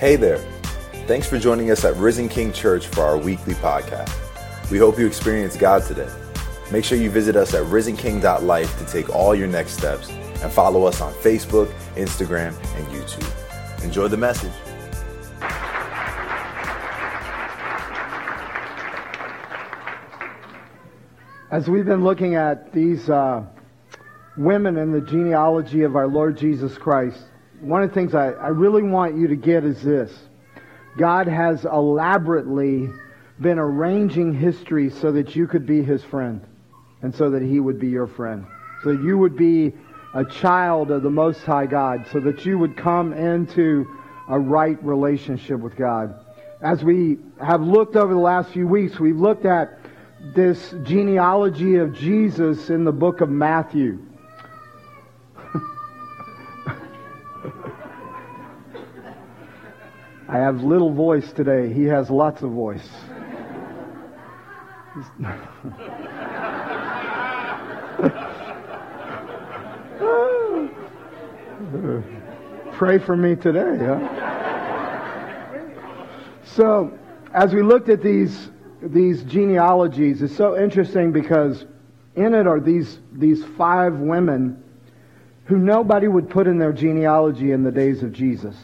Hey there. Thanks for joining us at Risen King Church for our weekly podcast. We hope you experience God today. Make sure you visit us at risenking.life to take all your next steps and follow us on Facebook, Instagram, and YouTube. Enjoy the message. As we've been looking at these uh, women in the genealogy of our Lord Jesus Christ, one of the things I, I really want you to get is this. God has elaborately been arranging history so that you could be his friend and so that he would be your friend. So you would be a child of the Most High God, so that you would come into a right relationship with God. As we have looked over the last few weeks, we've looked at this genealogy of Jesus in the book of Matthew. I have little voice today. He has lots of voice. Pray for me today, huh? So, as we looked at these these genealogies it's so interesting because in it are these, these five women who nobody would put in their genealogy in the days of Jesus.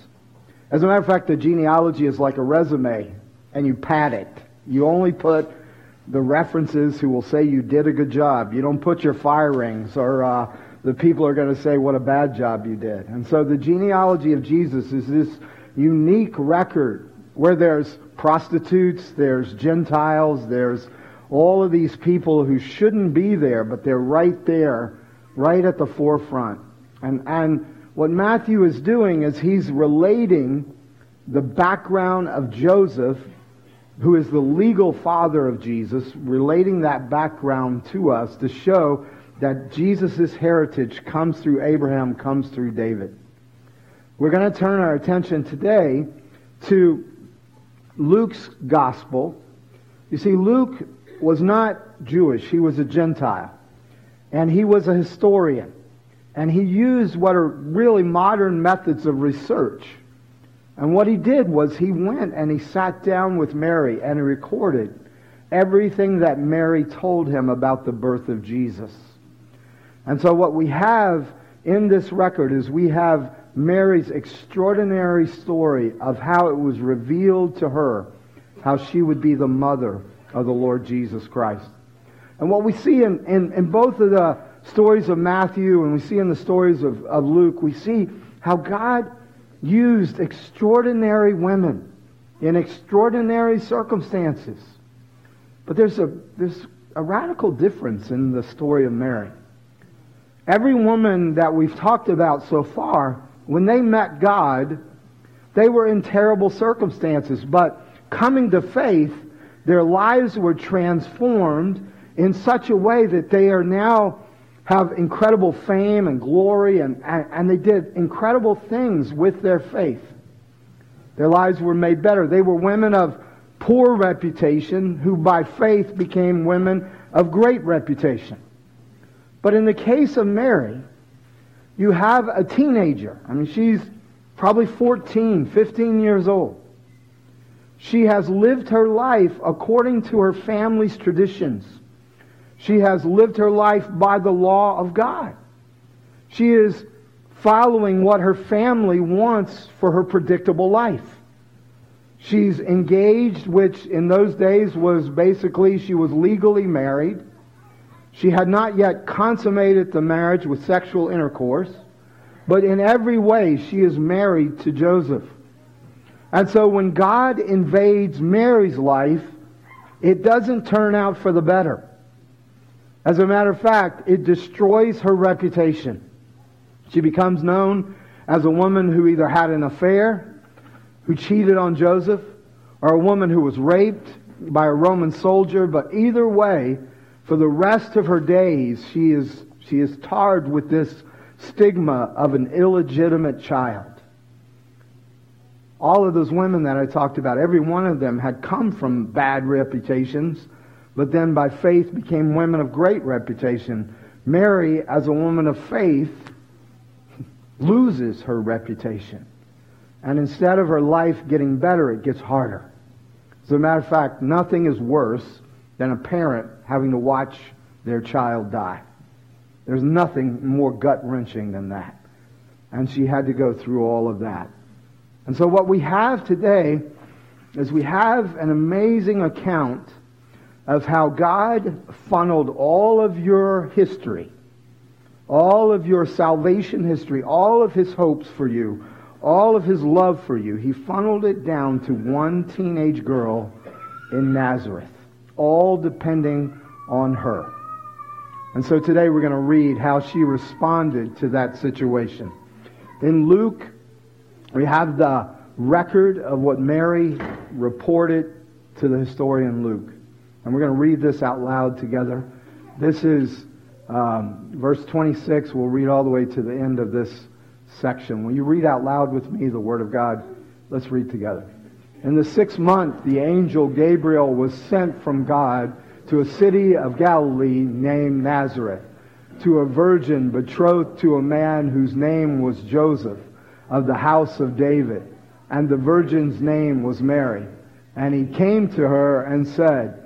As a matter of fact, the genealogy is like a resume, and you pad it. You only put the references who will say you did a good job. You don't put your fire rings, or uh, the people are going to say what a bad job you did. And so the genealogy of Jesus is this unique record where there's prostitutes, there's Gentiles, there's all of these people who shouldn't be there, but they're right there, right at the forefront. And, and what Matthew is doing is he's relating the background of Joseph, who is the legal father of Jesus, relating that background to us to show that Jesus' heritage comes through Abraham, comes through David. We're going to turn our attention today to Luke's gospel. You see, Luke was not Jewish. He was a Gentile. And he was a historian. And he used what are really modern methods of research. And what he did was he went and he sat down with Mary and he recorded everything that Mary told him about the birth of Jesus. And so what we have in this record is we have Mary's extraordinary story of how it was revealed to her how she would be the mother of the Lord Jesus Christ. And what we see in, in, in both of the stories of Matthew and we see in the stories of, of Luke, we see how God used extraordinary women in extraordinary circumstances. But there's a, there's a radical difference in the story of Mary. Every woman that we've talked about so far when they met God, they were in terrible circumstances, but coming to faith, their lives were transformed in such a way that they are now have incredible fame and glory and, and they did incredible things with their faith. Their lives were made better. They were women of poor reputation who by faith became women of great reputation. But in the case of Mary, you have a teenager. I mean, she's probably 14, 15 years old. She has lived her life according to her family's traditions. She has lived her life by the law of God. She is following what her family wants for her predictable life. She's engaged, which in those days was basically she was legally married. She had not yet consummated the marriage with sexual intercourse, but in every way she is married to Joseph. And so when God invades Mary's life, it doesn't turn out for the better. As a matter of fact, it destroys her reputation. She becomes known as a woman who either had an affair, who cheated on Joseph, or a woman who was raped by a Roman soldier, but either way, for the rest of her days, she is, she is tarred with this stigma of an illegitimate child. All of those women that I talked about, every one of them had come from bad reputations, but then by faith became women of great reputation. Mary, as a woman of faith, loses her reputation. And instead of her life getting better, it gets harder. As a matter of fact, nothing is worse than a parent having to watch their child die. There's nothing more gut wrenching than that. And she had to go through all of that. And so what we have today is we have an amazing account of how God funneled all of your history, all of your salvation history, all of his hopes for you, all of his love for you. He funneled it down to one teenage girl in Nazareth, all depending on her. And so today we're going to read how she responded to that situation. In Luke, we have the record of what Mary reported to the historian Luke. And we're going to read this out loud together. This is um, verse 26. We'll read all the way to the end of this section. Will you read out loud with me the Word of God? Let's read together. In the sixth month, the angel Gabriel was sent from God to a city of Galilee named Nazareth, to a virgin betrothed to a man whose name was Joseph, of the house of David. And the virgin's name was Mary. And he came to her and said,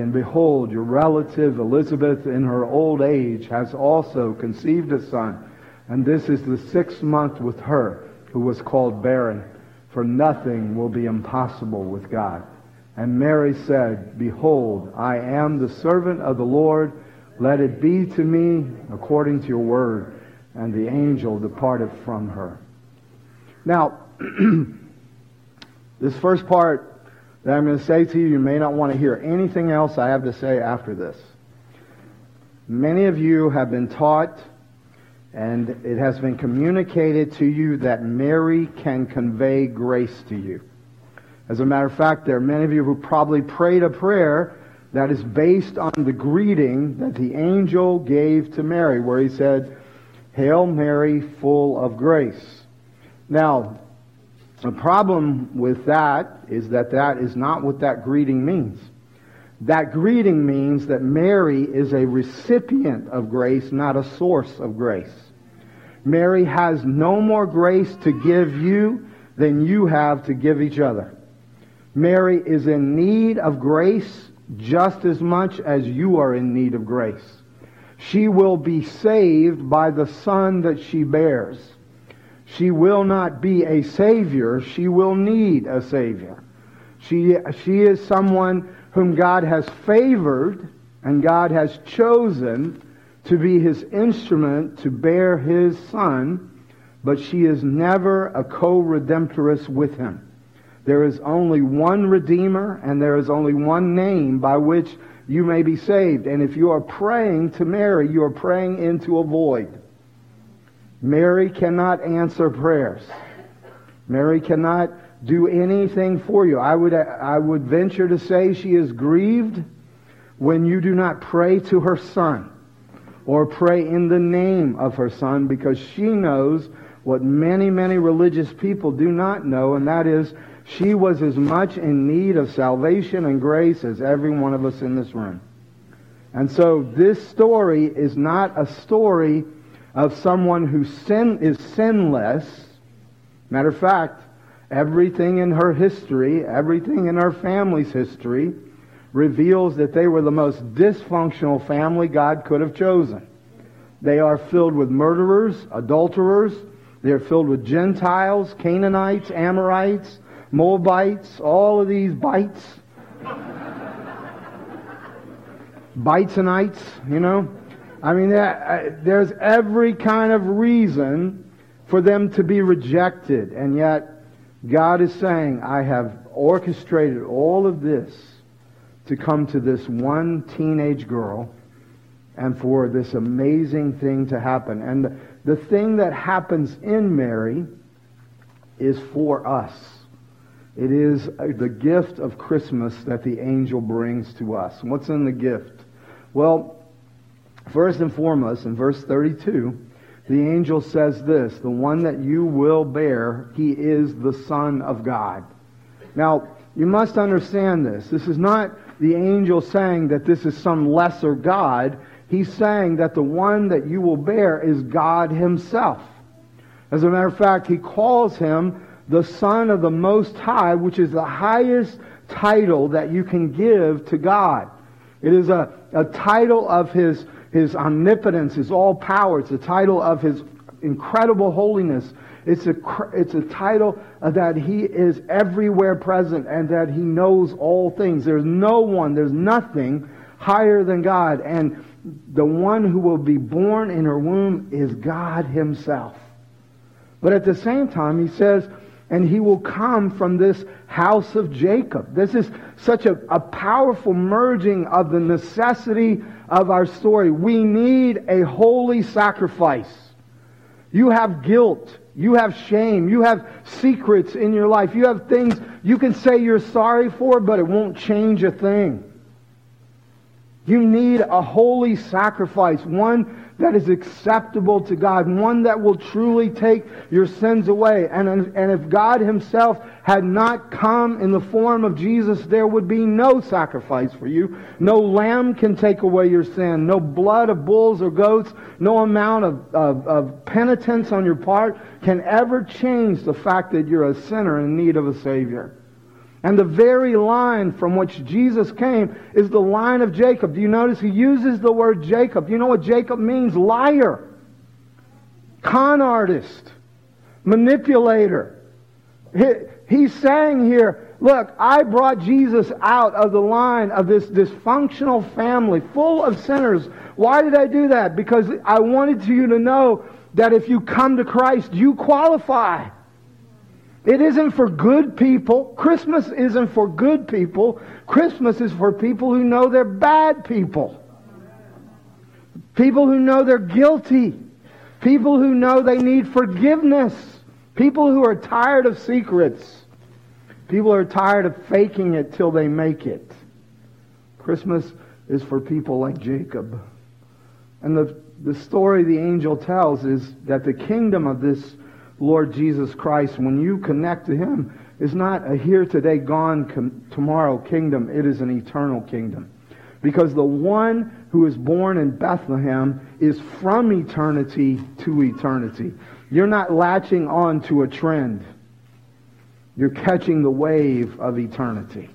And behold, your relative Elizabeth in her old age has also conceived a son. And this is the sixth month with her, who was called barren. For nothing will be impossible with God. And Mary said, Behold, I am the servant of the Lord. Let it be to me according to your word. And the angel departed from her. Now, this first part that I'm going to say to you, you may not want to hear anything else I have to say after this. Many of you have been taught and it has been communicated to you that Mary can convey grace to you. As a matter of fact, there are many of you who probably prayed a prayer that is based on the greeting that the angel gave to Mary, where he said, Hail Mary, full of grace. Now, the problem with that is that that is not what that greeting means. That greeting means that Mary is a recipient of grace, not a source of grace. Mary has no more grace to give you than you have to give each other. Mary is in need of grace just as much as you are in need of grace. She will be saved by the son that she bears. She will not be a savior. She will need a savior. She, she is someone whom God has favored and God has chosen to be his instrument to bear his son, but she is never a co-redemptress with him. There is only one Redeemer and there is only one name by which you may be saved. And if you are praying to Mary, you are praying into a void. Mary cannot answer prayers. Mary cannot do anything for you. I would, I would venture to say she is grieved when you do not pray to her son or pray in the name of her son because she knows what many, many religious people do not know, and that is she was as much in need of salvation and grace as every one of us in this room. And so this story is not a story of someone who sin, is sinless. Matter of fact, everything in her history, everything in her family's history, reveals that they were the most dysfunctional family God could have chosen. They are filled with murderers, adulterers, they are filled with Gentiles, Canaanites, Amorites, Moabites, all of these bites Bitesonites, you know? I mean, there's every kind of reason for them to be rejected. And yet, God is saying, I have orchestrated all of this to come to this one teenage girl and for this amazing thing to happen. And the, the thing that happens in Mary is for us. It is uh, the gift of Christmas that the angel brings to us. What's in the gift? Well, first and foremost, in verse 32, the angel says this, the one that you will bear, he is the Son of God. Now, you must understand this. This is not the angel saying that this is some lesser God. He's saying that the one that you will bear is God himself. As a matter of fact, he calls him the Son of the Most High, which is the highest title that you can give to God. It is a, a title of his, his omnipotence, his all power. It's a title of his incredible holiness. It's a, it's a title that he is everywhere present and that he knows all things. There's no one, there's nothing higher than God. And the one who will be born in her womb is God himself. But at the same time, he says, and he will come from this house of Jacob. This is such a, a powerful merging of the necessity of our story. We need a holy sacrifice. You have guilt. You have shame. You have secrets in your life. You have things you can say you're sorry for, but it won't change a thing. You need a holy sacrifice, one that is acceptable to God, one that will truly take your sins away. And, and if God Himself had not come in the form of Jesus, there would be no sacrifice for you. No lamb can take away your sin. No blood of bulls or goats, no amount of, of, of penitence on your part can ever change the fact that you're a sinner in need of a Savior. And the very line from which Jesus came is the line of Jacob. Do you notice he uses the word Jacob? Do you know what Jacob means? Liar. Con artist. Manipulator. He, he's saying here, look, I brought Jesus out of the line of this dysfunctional family full of sinners. Why did I do that? Because I wanted you to know that if you come to Christ, you qualify. It isn't for good people. Christmas isn't for good people. Christmas is for people who know they're bad people. People who know they're guilty. People who know they need forgiveness. People who are tired of secrets. People are tired of faking it till they make it. Christmas is for people like Jacob. And the, the story the angel tells is that the kingdom of this Lord Jesus Christ, when you connect to Him, is not a here today, gone tomorrow kingdom. It is an eternal kingdom. Because the one who is born in Bethlehem is from eternity to eternity. You're not latching on to a trend. You're catching the wave of eternity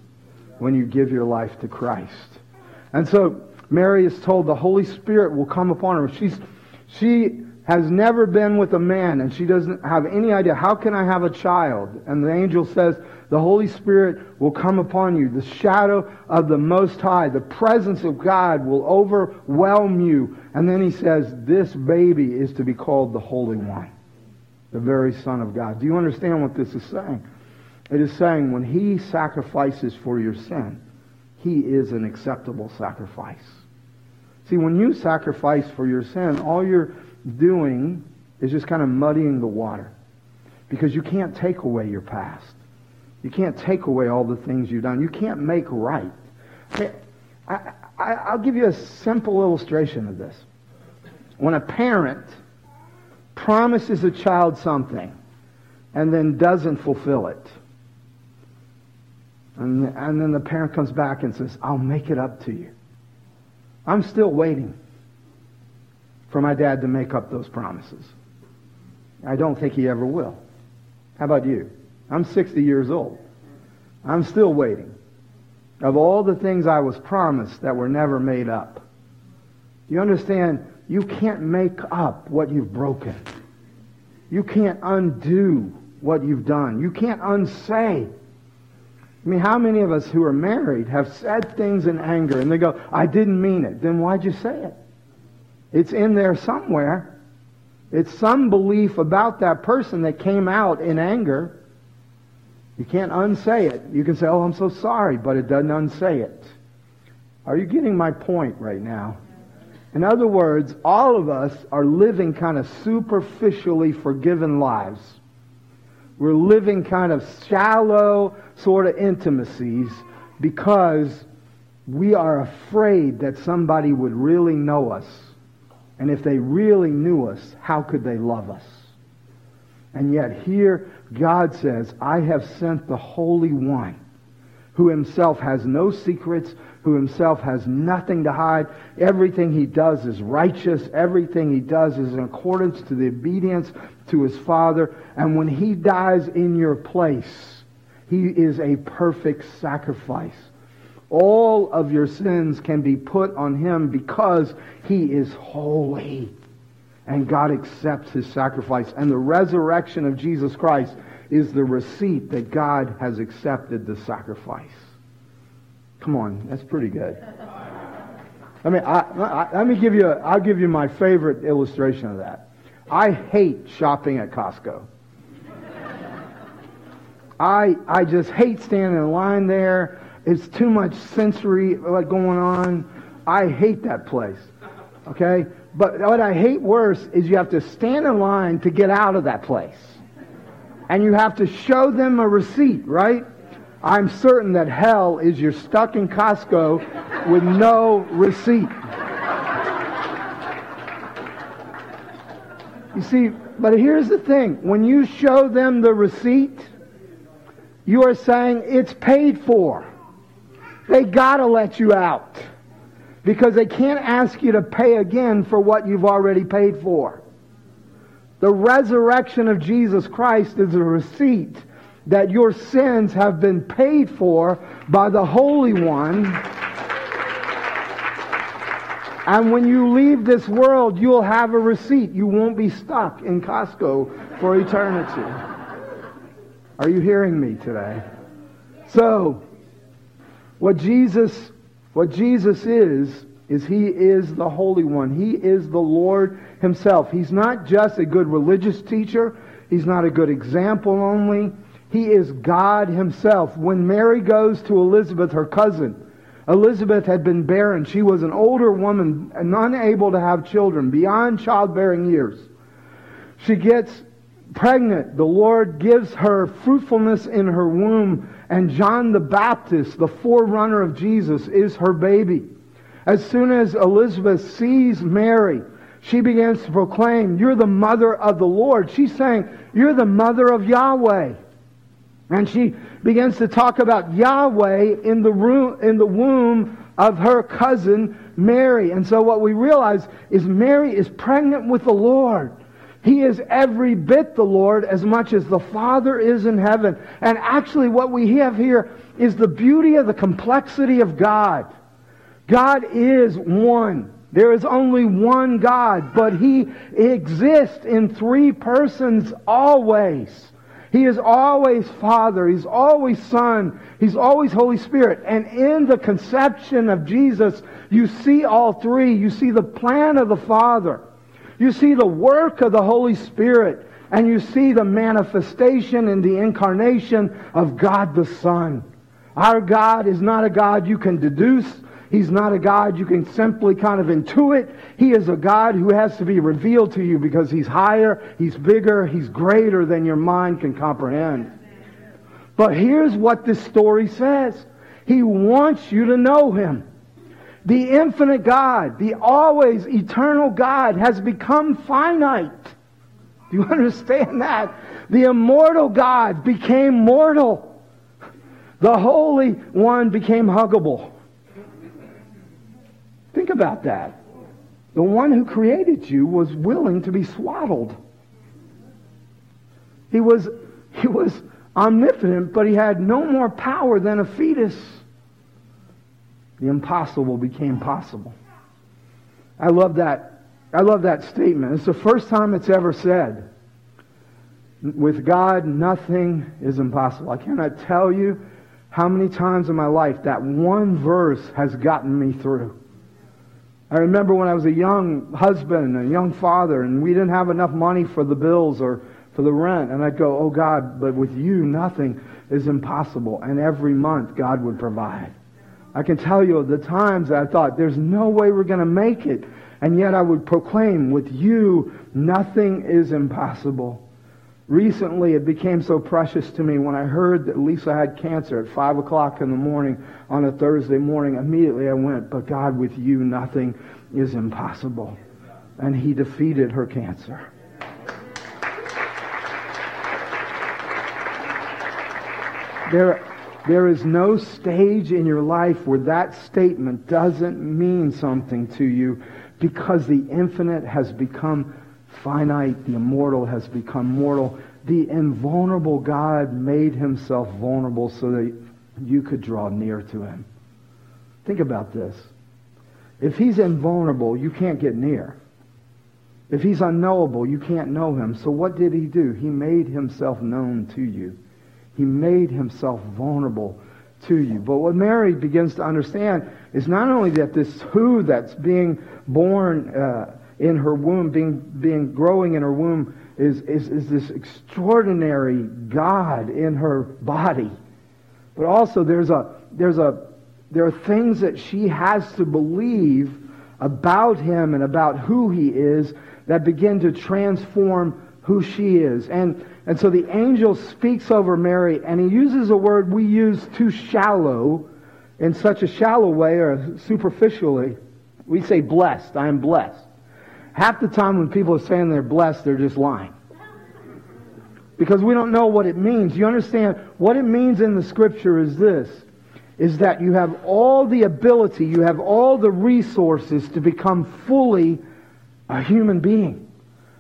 when you give your life to Christ. And so Mary is told the Holy Spirit will come upon her. She's, she has never been with a man and she doesn't have any idea, how can I have a child? And the angel says, the Holy Spirit will come upon you. The shadow of the Most High, the presence of God will overwhelm you. And then he says, this baby is to be called the Holy One, the very Son of God. Do you understand what this is saying? It is saying when he sacrifices for your sin, he is an acceptable sacrifice. See, when you sacrifice for your sin, all you're doing is just kind of muddying the water. Because you can't take away your past. You can't take away all the things you've done. You can't make right. I, I, will give you a simple illustration of this. When a parent promises a child something and then doesn't fulfill it, and, and then the parent comes back and says, I'll make it up to you. I'm still waiting for my dad to make up those promises. I don't think he ever will. How about you? I'm 60 years old. I'm still waiting. Of all the things I was promised that were never made up. You understand? You can't make up what you've broken. You can't undo what you've done. You can't unsay. I mean, how many of us who are married have said things in anger and they go, I didn't mean it. Then why'd you say it? It's in there somewhere. It's some belief about that person that came out in anger. You can't unsay it. You can say, oh, I'm so sorry, but it doesn't unsay it. Are you getting my point right now? In other words, all of us are living kind of superficially forgiven lives. We're living kind of shallow sort of intimacies because we are afraid that somebody would really know us. And if they really knew us, how could they love us? And yet here God says, I have sent the Holy One who himself has no secrets, who himself has nothing to hide. Everything he does is righteous. Everything he does is in accordance to the obedience to his Father. And when he dies in your place, he is a perfect sacrifice. All of your sins can be put on him because he is holy. And God accepts his sacrifice. And the resurrection of Jesus Christ is the receipt that God has accepted the sacrifice. Come on, that's pretty good. I mean, I, I, let me give you. A, I'll give you my favorite illustration of that. I hate shopping at Costco. I I just hate standing in line there. It's too much sensory going on. I hate that place. Okay, but what I hate worse is you have to stand in line to get out of that place, and you have to show them a receipt, right? I'm certain that hell is you're stuck in Costco with no receipt. You see, but here's the thing. When you show them the receipt, you are saying it's paid for. They gotta let you out. Because they can't ask you to pay again for what you've already paid for. The resurrection of Jesus Christ is a receipt that your sins have been paid for by the Holy One. And when you leave this world, you'll have a receipt. You won't be stuck in Costco for eternity. Are you hearing me today? So, what Jesus, what Jesus is, is he is the Holy One. He is the Lord himself. He's not just a good religious teacher. He's not a good example only. He is God himself. When Mary goes to Elizabeth, her cousin, Elizabeth had been barren. She was an older woman and unable to have children, beyond childbearing years. She gets pregnant. The Lord gives her fruitfulness in her womb, and John the Baptist, the forerunner of Jesus, is her baby. As soon as Elizabeth sees Mary, she begins to proclaim, You're the mother of the Lord. She's saying, You're the mother of Yahweh. And she begins to talk about Yahweh in the, room, in the womb of her cousin Mary. And so what we realize is Mary is pregnant with the Lord. He is every bit the Lord as much as the Father is in heaven. And actually what we have here is the beauty of the complexity of God. God is one. There is only one God, but He exists in three persons always. He is always Father. He's always Son. He's always Holy Spirit. And in the conception of Jesus, you see all three. You see the plan of the Father. You see the work of the Holy Spirit. And you see the manifestation and the incarnation of God the Son. Our God is not a God you can deduce. He's not a God you can simply kind of intuit. He is a God who has to be revealed to you because He's higher, He's bigger, He's greater than your mind can comprehend. But here's what this story says. He wants you to know Him. The infinite God, the always eternal God has become finite. Do you understand that? The immortal God became mortal. The Holy One became huggable. Think about that. The one who created you was willing to be swaddled. He was, he was omnipotent, but he had no more power than a fetus. The impossible became possible. I love that. I love that statement. It's the first time it's ever said. With God, nothing is impossible. I cannot tell you how many times in my life that one verse has gotten me through. I remember when I was a young husband, a young father, and we didn't have enough money for the bills or for the rent. And I'd go, oh God, but with you, nothing is impossible. And every month, God would provide. I can tell you the times I thought, there's no way we're going to make it. And yet I would proclaim, with you, nothing is impossible. Recently, it became so precious to me when I heard that Lisa had cancer at 5 o'clock in the morning on a Thursday morning. Immediately I went, but God, with you, nothing is impossible. And he defeated her cancer. There, there is no stage in your life where that statement doesn't mean something to you because the infinite has become finite, the immortal has become mortal. The invulnerable God made himself vulnerable so that you could draw near to him. Think about this. If he's invulnerable, you can't get near. If he's unknowable, you can't know him. So what did he do? He made himself known to you. He made himself vulnerable to you. But what Mary begins to understand is not only that this who that's being born uh, in her womb, being, being growing in her womb, is, is, is this extraordinary God in her body. But also there's a, there's a, there are things that she has to believe about him and about who he is that begin to transform who she is. And, and so the angel speaks over Mary, and he uses a word we use too shallow, in such a shallow way or superficially. We say blessed. I am blessed. Half the time when people are saying they're blessed, they're just lying. Because we don't know what it means. You understand? What it means in the scripture is this is that you have all the ability, you have all the resources to become fully a human being.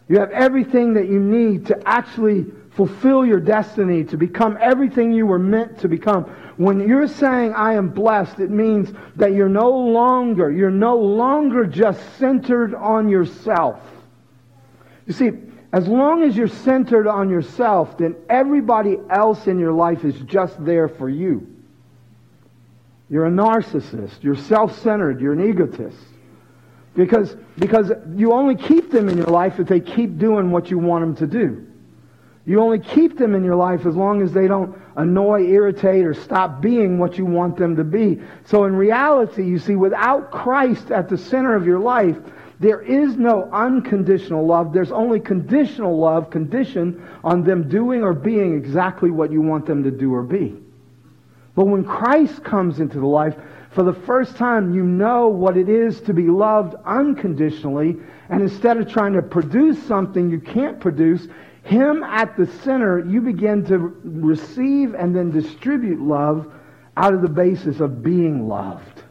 You have everything that you need to actually fulfill your destiny, to become everything you were meant to become. When you're saying, I am blessed, it means that you're no longer, you're no longer just centered on yourself. You see, as long as you're centered on yourself, then everybody else in your life is just there for you. You're a narcissist. You're self-centered. You're an egotist. Because, because you only keep them in your life if they keep doing what you want them to do. You only keep them in your life as long as they don't annoy, irritate, or stop being what you want them to be. So in reality, you see, without Christ at the center of your life, there is no unconditional love. There's only conditional love conditioned on them doing or being exactly what you want them to do or be. But when Christ comes into the life, for the first time, you know what it is to be loved unconditionally. And instead of trying to produce something you can't produce, him at the center, you begin to receive and then distribute love out of the basis of being loved.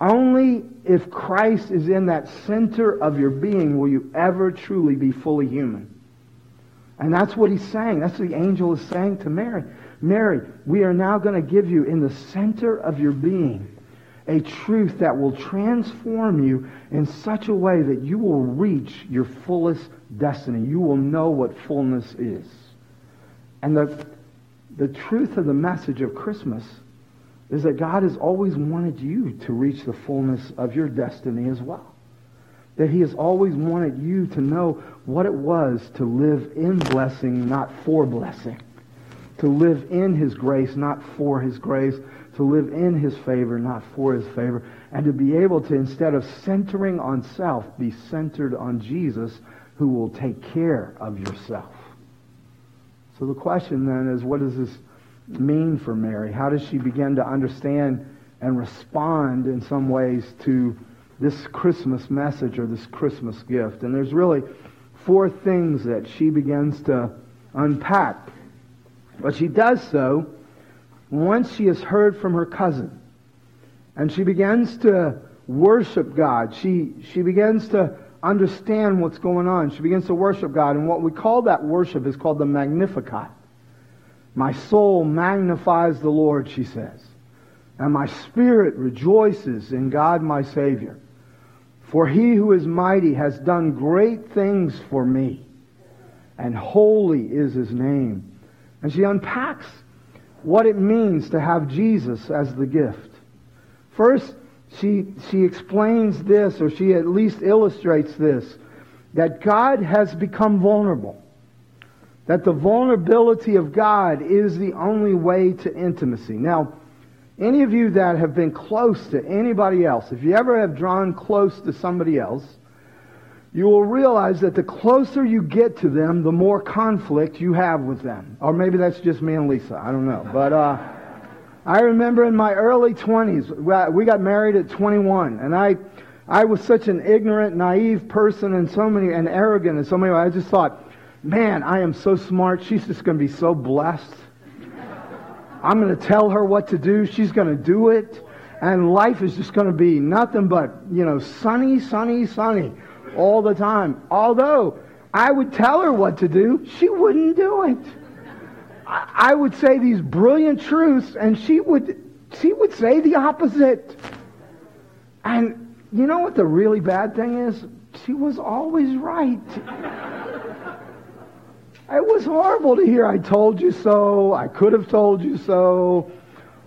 Only if Christ is in that center of your being will you ever truly be fully human. And that's what he's saying. That's what the angel is saying to Mary. Mary, we are now going to give you in the center of your being a truth that will transform you in such a way that you will reach your fullest destiny. You will know what fullness is. And the, the truth of the message of Christmas is that God has always wanted you to reach the fullness of your destiny as well. That he has always wanted you to know what it was to live in blessing, not for blessing. To live in his grace, not for his grace to live in his favor, not for his favor, and to be able to, instead of centering on self, be centered on Jesus who will take care of yourself. So the question then is, what does this mean for Mary? How does she begin to understand and respond in some ways to this Christmas message or this Christmas gift? And there's really four things that she begins to unpack. But she does so once she has heard from her cousin and she begins to worship God, she, she begins to understand what's going on. She begins to worship God. And what we call that worship is called the Magnificat. My soul magnifies the Lord, she says. And my spirit rejoices in God my Savior. For he who is mighty has done great things for me. And holy is his name. And she unpacks what it means to have Jesus as the gift. First, she, she explains this, or she at least illustrates this, that God has become vulnerable. That the vulnerability of God is the only way to intimacy. Now, any of you that have been close to anybody else, if you ever have drawn close to somebody else, you will realize that the closer you get to them, the more conflict you have with them. Or maybe that's just me and Lisa. I don't know. But uh, I remember in my early 20s, we got married at 21, and I, I was such an ignorant, naive person and so many, and arrogant in so many. I just thought, man, I am so smart. She's just going to be so blessed. I'm going to tell her what to do. She's going to do it. And life is just going to be nothing but, you know, sunny, sunny, sunny all the time. Although I would tell her what to do, she wouldn't do it. I would say these brilliant truths, and she would, she would say the opposite. And you know what the really bad thing is? She was always right. it was horrible to hear, I told you so, I could have told you so,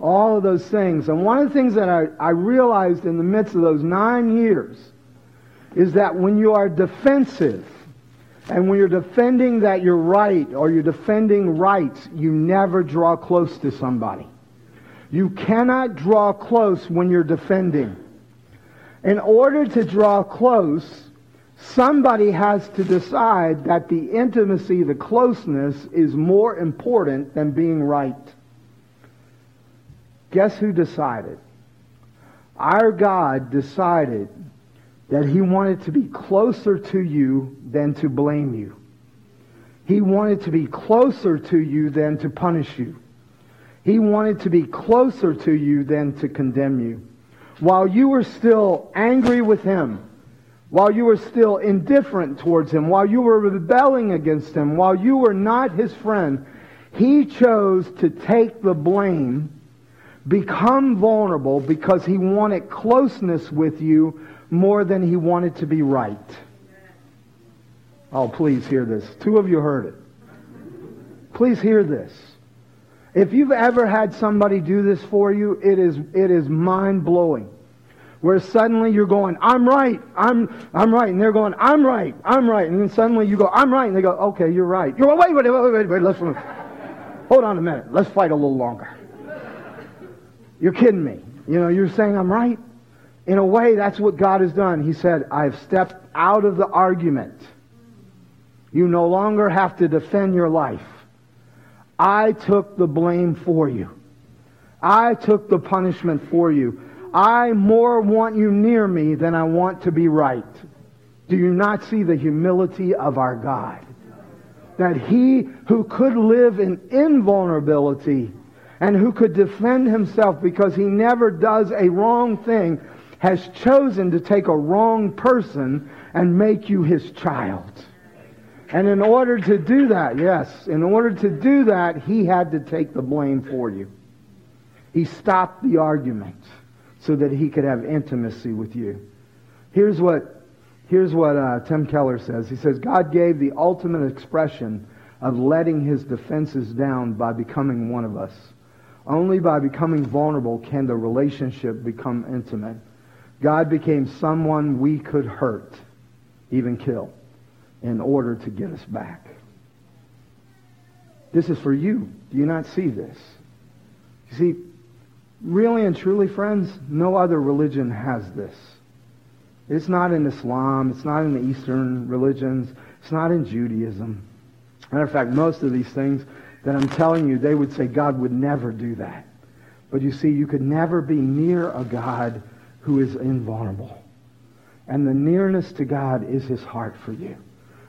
all of those things. And one of the things that I, I realized in the midst of those nine years is that when you are defensive, and when you're defending that you're right or you're defending rights, you never draw close to somebody. You cannot draw close when you're defending. In order to draw close, somebody has to decide that the intimacy, the closeness, is more important than being right. Guess who decided? Our God decided that he wanted to be closer to you than to blame you. He wanted to be closer to you than to punish you. He wanted to be closer to you than to condemn you. While you were still angry with him, while you were still indifferent towards him, while you were rebelling against him, while you were not his friend, he chose to take the blame, become vulnerable because he wanted closeness with you more than he wanted to be right. Oh, please hear this. Two of you heard it. Please hear this. If you've ever had somebody do this for you, it is, it is mind blowing. Where suddenly you're going, I'm right, I'm, I'm right. And they're going, I'm right, I'm right. And then suddenly you go, I'm right. And they go, okay, you're right. You're, wait, wait, wait, wait, wait, let's, hold on a minute. Let's fight a little longer. You're kidding me. You know, you're saying I'm right. In a way, that's what God has done. He said, I've stepped out of the argument. You no longer have to defend your life. I took the blame for you. I took the punishment for you. I more want you near me than I want to be right. Do you not see the humility of our God? That he who could live in invulnerability and who could defend himself because he never does a wrong thing has chosen to take a wrong person and make you his child. And in order to do that, yes, in order to do that, he had to take the blame for you. He stopped the argument so that he could have intimacy with you. Here's what, here's what uh, Tim Keller says. He says, God gave the ultimate expression of letting his defenses down by becoming one of us. Only by becoming vulnerable can the relationship become intimate. God became someone we could hurt, even kill, in order to get us back. This is for you. Do you not see this? You see, really and truly, friends, no other religion has this. It's not in Islam. It's not in the Eastern religions. It's not in Judaism. Matter of fact, most of these things that I'm telling you, they would say God would never do that. But you see, you could never be near a God who is invulnerable. And the nearness to God is his heart for you.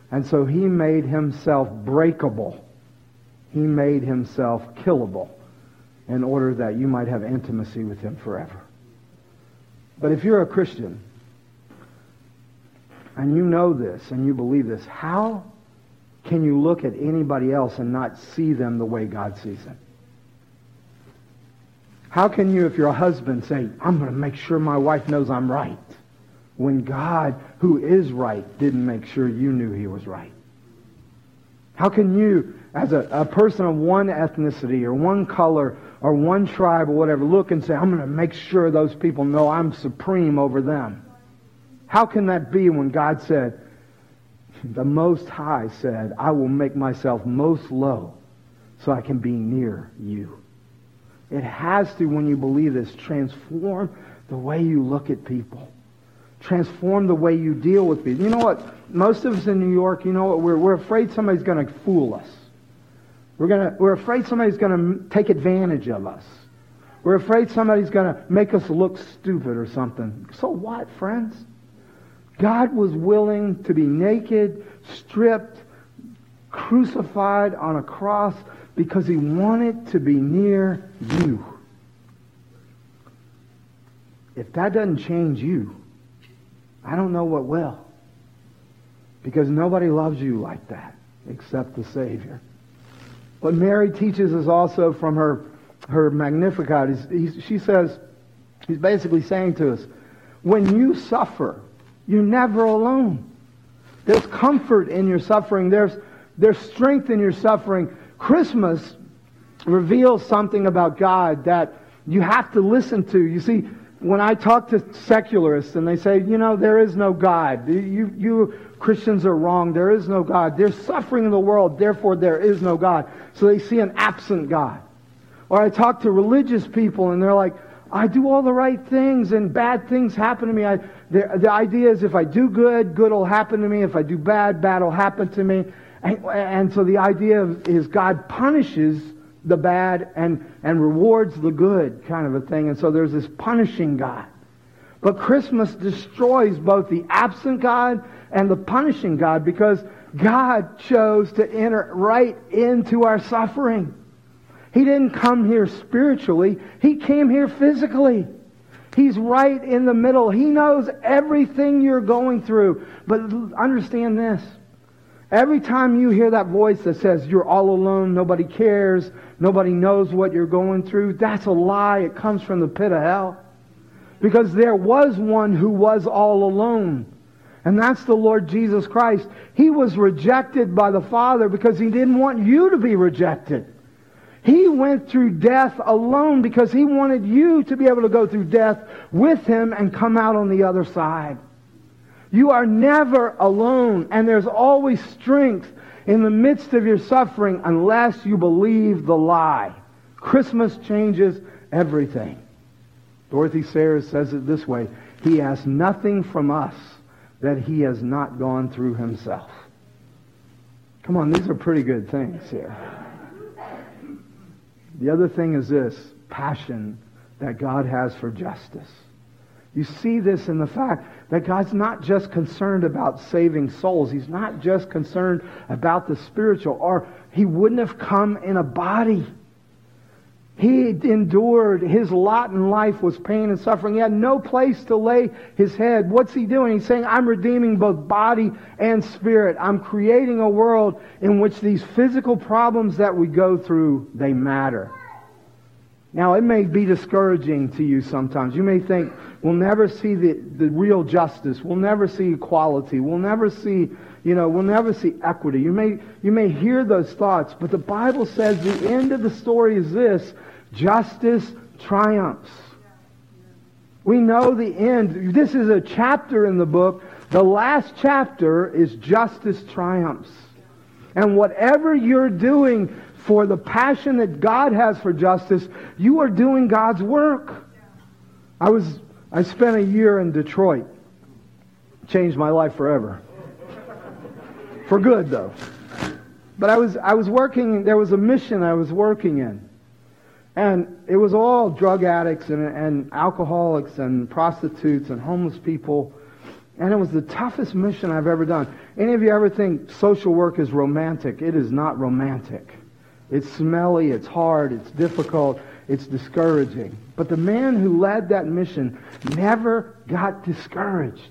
And so he made himself breakable. He made himself killable in order that you might have intimacy with him forever. But if you're a Christian and you know this and you believe this, how can you look at anybody else and not see them the way God sees them? How can you, if you're a husband, say, I'm going to make sure my wife knows I'm right, when God, who is right, didn't make sure you knew he was right? How can you, as a, a person of one ethnicity or one color or one tribe or whatever, look and say, I'm going to make sure those people know I'm supreme over them? How can that be when God said, the Most High said, I will make myself most low so I can be near you? It has to, when you believe this, transform the way you look at people. Transform the way you deal with people. You know what? Most of us in New York, you know what? We're, we're afraid somebody's going to fool us. We're, gonna, we're afraid somebody's going to take advantage of us. We're afraid somebody's going to make us look stupid or something. So what, friends? God was willing to be naked, stripped, crucified on a cross because he wanted to be near you. If that doesn't change you, I don't know what will. Because nobody loves you like that except the Savior. But Mary teaches us also from her, her Magnificat. He's, she says, he's basically saying to us, when you suffer, you're never alone. There's comfort in your suffering. There's, there's strength in your suffering. Christmas reveals something about God that you have to listen to. You see, when I talk to secularists and they say, you know, there is no God, you, you Christians are wrong, there is no God. There's suffering in the world, therefore there is no God. So they see an absent God. Or I talk to religious people and they're like, I do all the right things and bad things happen to me. I, the, the idea is if I do good, good will happen to me. If I do bad, bad will happen to me. And, and so the idea is God punishes the bad and, and rewards the good kind of a thing. And so there's this punishing God. But Christmas destroys both the absent God and the punishing God because God chose to enter right into our suffering. He didn't come here spiritually. He came here physically. He's right in the middle. He knows everything you're going through. But understand this. Every time you hear that voice that says you're all alone, nobody cares, nobody knows what you're going through, that's a lie. It comes from the pit of hell. Because there was one who was all alone. And that's the Lord Jesus Christ. He was rejected by the Father because he didn't want you to be rejected. He went through death alone because he wanted you to be able to go through death with him and come out on the other side. You are never alone, and there's always strength in the midst of your suffering unless you believe the lie. Christmas changes everything. Dorothy Sayers says it this way He asks nothing from us that he has not gone through himself. Come on, these are pretty good things here. The other thing is this passion that God has for justice. You see this in the fact that God's not just concerned about saving souls. He's not just concerned about the spiritual, or He wouldn't have come in a body. He endured. His lot in life was pain and suffering. He had no place to lay his head. What's he doing? He's saying, I'm redeeming both body and spirit. I'm creating a world in which these physical problems that we go through, they matter. Now, it may be discouraging to you sometimes. You may think, we'll never see the, the real justice. We'll never see equality. We'll never see, you know, we'll never see equity. You may, you may hear those thoughts, but the Bible says the end of the story is this. Justice triumphs. We know the end. This is a chapter in the book. The last chapter is justice triumphs. And whatever you're doing for the passion that God has for justice, you are doing God's work. I was I spent a year in Detroit. Changed my life forever. For good though. But I was I was working there was a mission I was working in. And it was all drug addicts and, and alcoholics and prostitutes and homeless people. And it was the toughest mission I've ever done. Any of you ever think social work is romantic? It is not romantic. It's smelly, it's hard, it's difficult, it's discouraging. But the man who led that mission never got discouraged.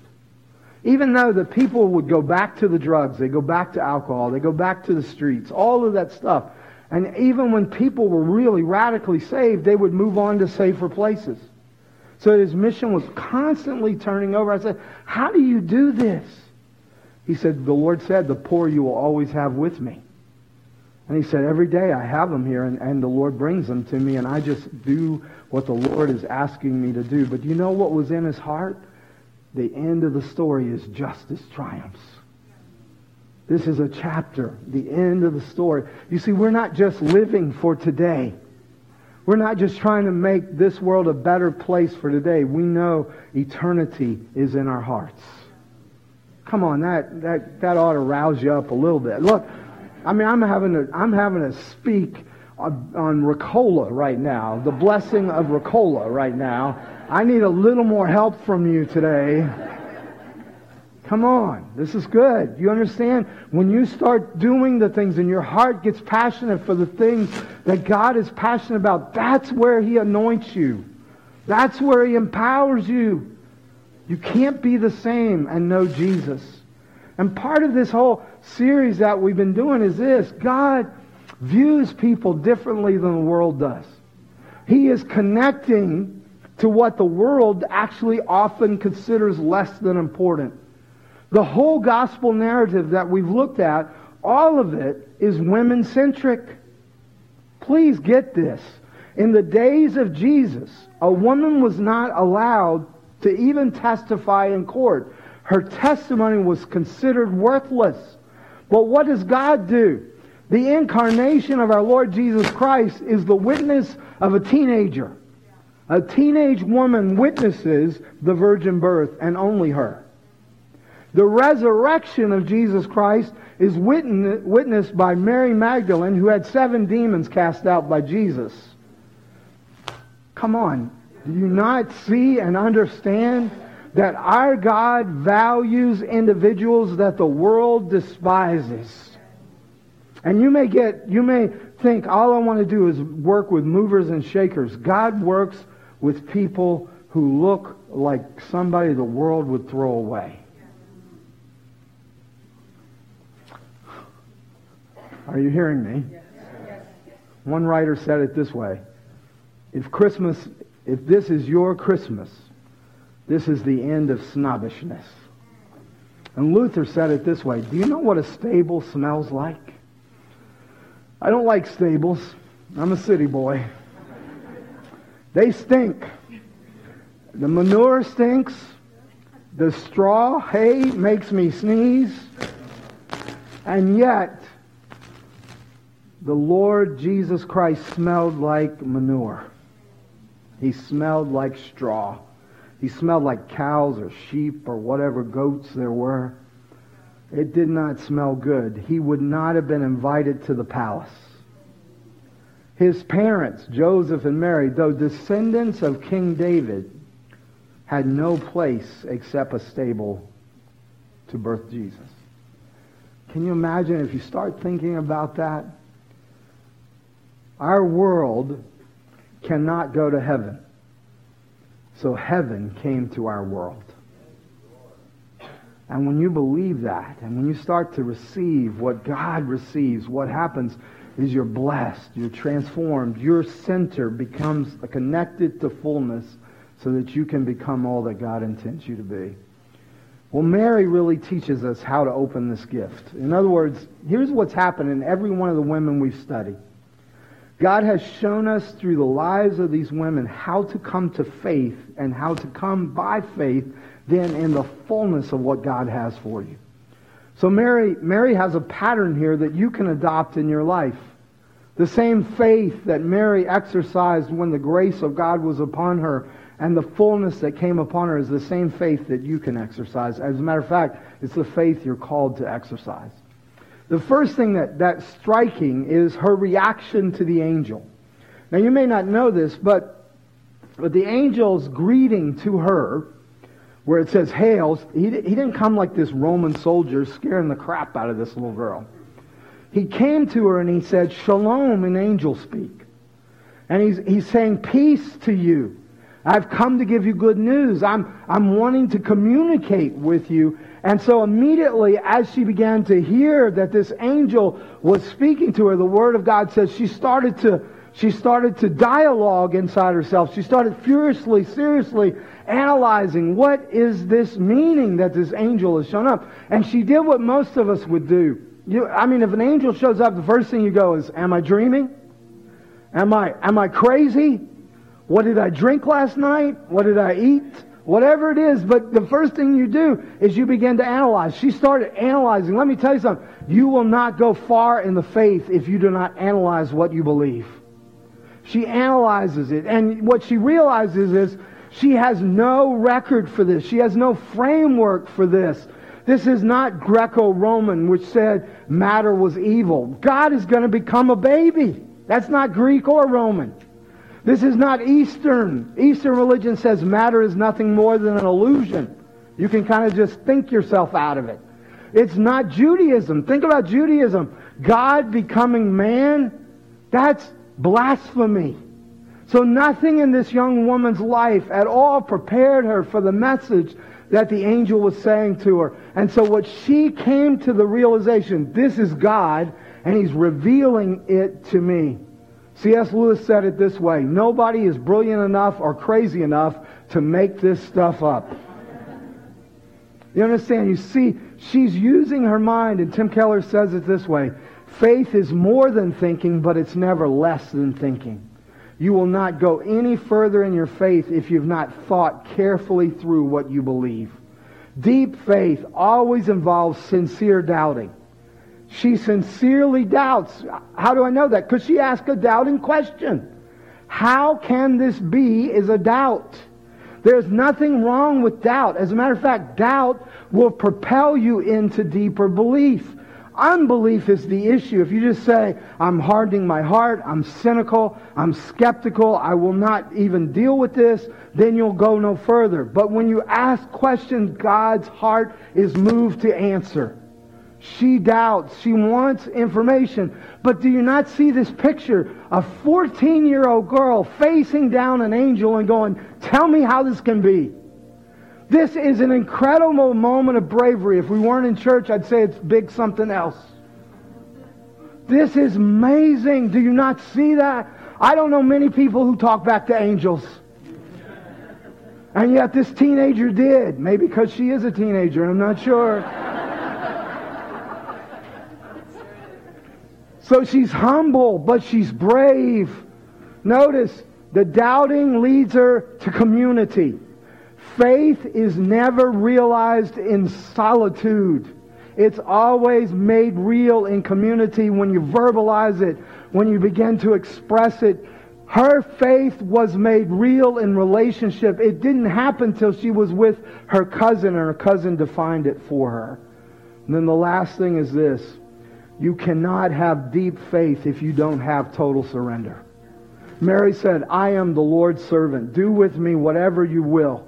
Even though the people would go back to the drugs, they go back to alcohol, they go back to the streets, all of that stuff. And even when people were really radically saved, they would move on to safer places. So his mission was constantly turning over. I said, How do you do this? He said, The Lord said, The poor you will always have with me. And he said, every day I have them here and, and the Lord brings them to me and I just do what the Lord is asking me to do. But you know what was in his heart? The end of the story is justice triumphs. This is a chapter, the end of the story. You see, we're not just living for today. We're not just trying to make this world a better place for today. We know eternity is in our hearts. Come on, that, that, that ought to rouse you up a little bit. Look, I mean, I'm having to, I'm having to speak on, on Ricola right now, the blessing of Ricola right now. I need a little more help from you today. Come on. This is good. You understand? When you start doing the things and your heart gets passionate for the things that God is passionate about, that's where He anoints you. That's where He empowers you. You can't be the same and know Jesus. And part of this whole series that we've been doing is this. God views people differently than the world does. He is connecting to what the world actually often considers less than important. The whole gospel narrative that we've looked at, all of it is women centric. Please get this. In the days of Jesus, a woman was not allowed to even testify in court. Her testimony was considered worthless. But what does God do? The incarnation of our Lord Jesus Christ is the witness of a teenager. A teenage woman witnesses the virgin birth and only her. The resurrection of Jesus Christ is witnessed by Mary Magdalene, who had seven demons cast out by Jesus. Come on. Do you not see and understand that our God values individuals that the world despises? And you may get, you may think, all I want to do is work with movers and shakers. God works with people who look like somebody the world would throw away. Are you hearing me? One writer said it this way. If Christmas, if this is your Christmas, this is the end of snobbishness. And Luther said it this way. Do you know what a stable smells like? I don't like stables. I'm a city boy. They stink. The manure stinks. The straw hay makes me sneeze. And yet, the Lord Jesus Christ smelled like manure. He smelled like straw. He smelled like cows or sheep or whatever goats there were. It did not smell good. He would not have been invited to the palace. His parents, Joseph and Mary, though descendants of King David, had no place except a stable to birth Jesus. Can you imagine if you start thinking about that? Our world cannot go to heaven. So heaven came to our world. And when you believe that, and when you start to receive what God receives, what happens is you're blessed, you're transformed, your center becomes connected to fullness so that you can become all that God intends you to be. Well, Mary really teaches us how to open this gift. In other words, here's what's happened in every one of the women we've studied. God has shown us through the lives of these women how to come to faith and how to come by faith then in the fullness of what God has for you. So Mary, Mary has a pattern here that you can adopt in your life. The same faith that Mary exercised when the grace of God was upon her and the fullness that came upon her is the same faith that you can exercise. As a matter of fact, it's the faith you're called to exercise. The first thing that, that's striking is her reaction to the angel. Now you may not know this, but, but the angel's greeting to her, where it says hails, he, he didn't come like this Roman soldier scaring the crap out of this little girl. He came to her and he said, Shalom in angel speak. And he's, he's saying, peace to you. I've come to give you good news. I'm, I'm wanting to communicate with you. And so immediately as she began to hear that this angel was speaking to her, the word of God says she started to, she started to dialogue inside herself. She started furiously, seriously analyzing what is this meaning that this angel has shown up. And she did what most of us would do. You, I mean, if an angel shows up, the first thing you go is, Am I dreaming? Am I, am I crazy? What did I drink last night? What did I eat? Whatever it is, but the first thing you do is you begin to analyze. She started analyzing. Let me tell you something. You will not go far in the faith if you do not analyze what you believe. She analyzes it. And what she realizes is she has no record for this. She has no framework for this. This is not Greco-Roman, which said matter was evil. God is going to become a baby. That's not Greek or Roman. This is not Eastern. Eastern religion says matter is nothing more than an illusion. You can kind of just think yourself out of it. It's not Judaism. Think about Judaism. God becoming man, that's blasphemy. So nothing in this young woman's life at all prepared her for the message that the angel was saying to her. And so what she came to the realization, this is God, and he's revealing it to me. C.S. Lewis said it this way Nobody is brilliant enough or crazy enough to make this stuff up. You understand? You see, she's using her mind, and Tim Keller says it this way faith is more than thinking, but it's never less than thinking. You will not go any further in your faith if you've not thought carefully through what you believe. Deep faith always involves sincere doubting. She sincerely doubts. How do I know that? Because she asked a doubting question. How can this be is a doubt. There's nothing wrong with doubt. As a matter of fact, doubt will propel you into deeper belief. Unbelief is the issue. If you just say, I'm hardening my heart, I'm cynical, I'm skeptical, I will not even deal with this, then you'll go no further. But when you ask questions, God's heart is moved to answer. She doubts. She wants information. But do you not see this picture? A 14 year old girl facing down an angel and going, Tell me how this can be. This is an incredible moment of bravery. If we weren't in church, I'd say it's big something else. This is amazing. Do you not see that? I don't know many people who talk back to angels. And yet this teenager did. Maybe because she is a teenager, I'm not sure. So she's humble, but she's brave. Notice, the doubting leads her to community. Faith is never realized in solitude. It's always made real in community when you verbalize it, when you begin to express it. Her faith was made real in relationship. It didn't happen till she was with her cousin, and her cousin defined it for her. And then the last thing is this you cannot have deep faith if you don't have total surrender. Mary said, I am the Lord's servant. Do with me whatever you will.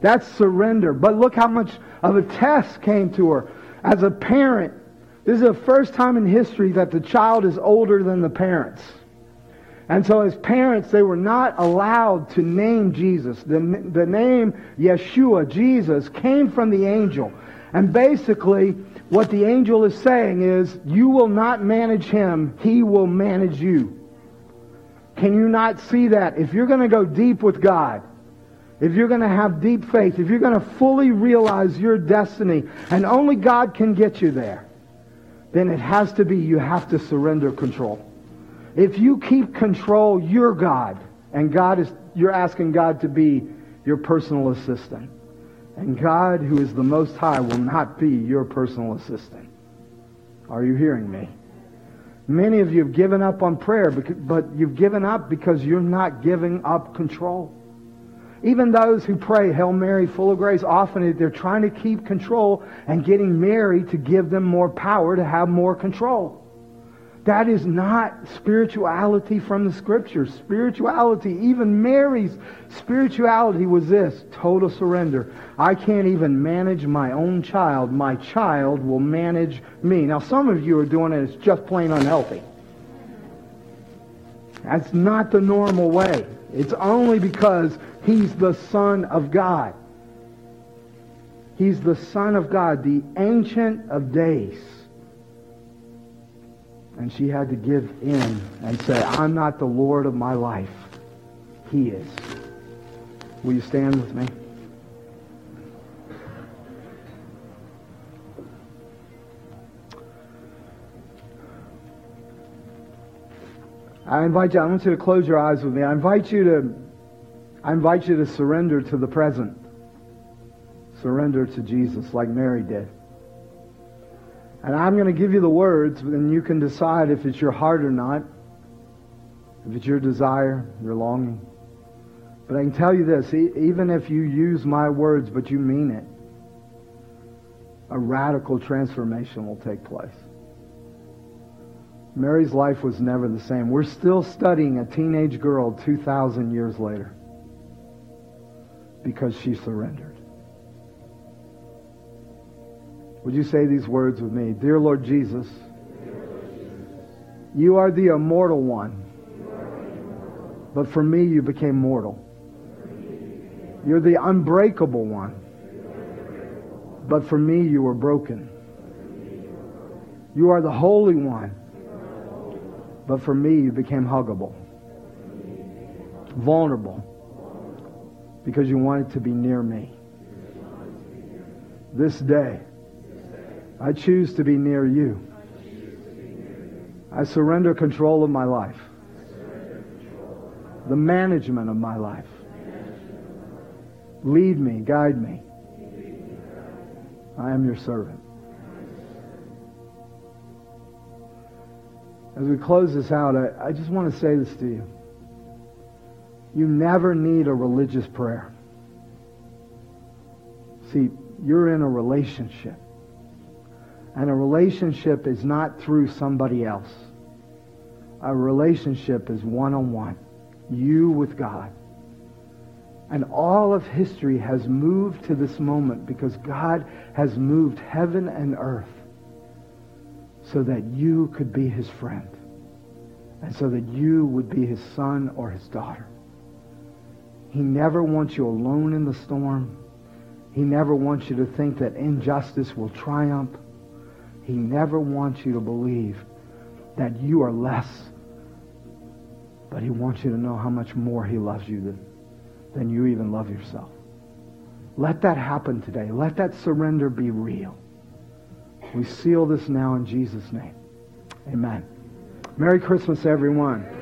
That's surrender. But look how much of a test came to her. As a parent, this is the first time in history that the child is older than the parents. And so as parents, they were not allowed to name Jesus. The, the name Yeshua, Jesus, came from the angel. And basically, what the angel is saying is, you will not manage him, he will manage you. Can you not see that? If you're going to go deep with God, if you're going to have deep faith, if you're going to fully realize your destiny, and only God can get you there, then it has to be you have to surrender control. If you keep control, you're God, and God is you're asking God to be your personal assistant. And God, who is the Most High, will not be your personal assistant. Are you hearing me? Many of you have given up on prayer, but you've given up because you're not giving up control. Even those who pray, Hail Mary, full of grace, often they're trying to keep control and getting Mary to give them more power to have more control. That is not spirituality from the scriptures. Spirituality, even Mary's spirituality was this total surrender. I can't even manage my own child. My child will manage me. Now, some of you are doing it, it's just plain unhealthy. That's not the normal way. It's only because he's the Son of God. He's the Son of God, the Ancient of Days. And she had to give in and say, I'm not the Lord of my life. He is. Will you stand with me? I invite you, I want you to close your eyes with me. I invite you to, I invite you to surrender to the present. Surrender to Jesus like Mary did. And I'm going to give you the words, and you can decide if it's your heart or not, if it's your desire, your longing. But I can tell you this, even if you use my words but you mean it, a radical transformation will take place. Mary's life was never the same. We're still studying a teenage girl 2,000 years later because she surrendered. Would you say these words with me? Dear Lord Jesus, you are the immortal one, but for me you became mortal. You're the unbreakable one, but for me you were broken. You are the Holy One, but for me you became huggable, vulnerable, because you wanted to be near me. This day, I choose to be near you. I surrender control of my life, the management of my life. Lead me, guide me. I am your servant. As we close this out, I, I just want to say this to you. You never need a religious prayer. See, you're in a relationship. And a relationship is not through somebody else. A relationship is one-on-one. You with God. And all of history has moved to this moment because God has moved heaven and earth so that you could be his friend and so that you would be his son or his daughter. He never wants you alone in the storm. He never wants you to think that injustice will triumph. He never wants you to believe that you are less. But he wants you to know how much more he loves you than, than you even love yourself. Let that happen today. Let that surrender be real. We seal this now in Jesus' name. Amen. Merry Christmas, everyone.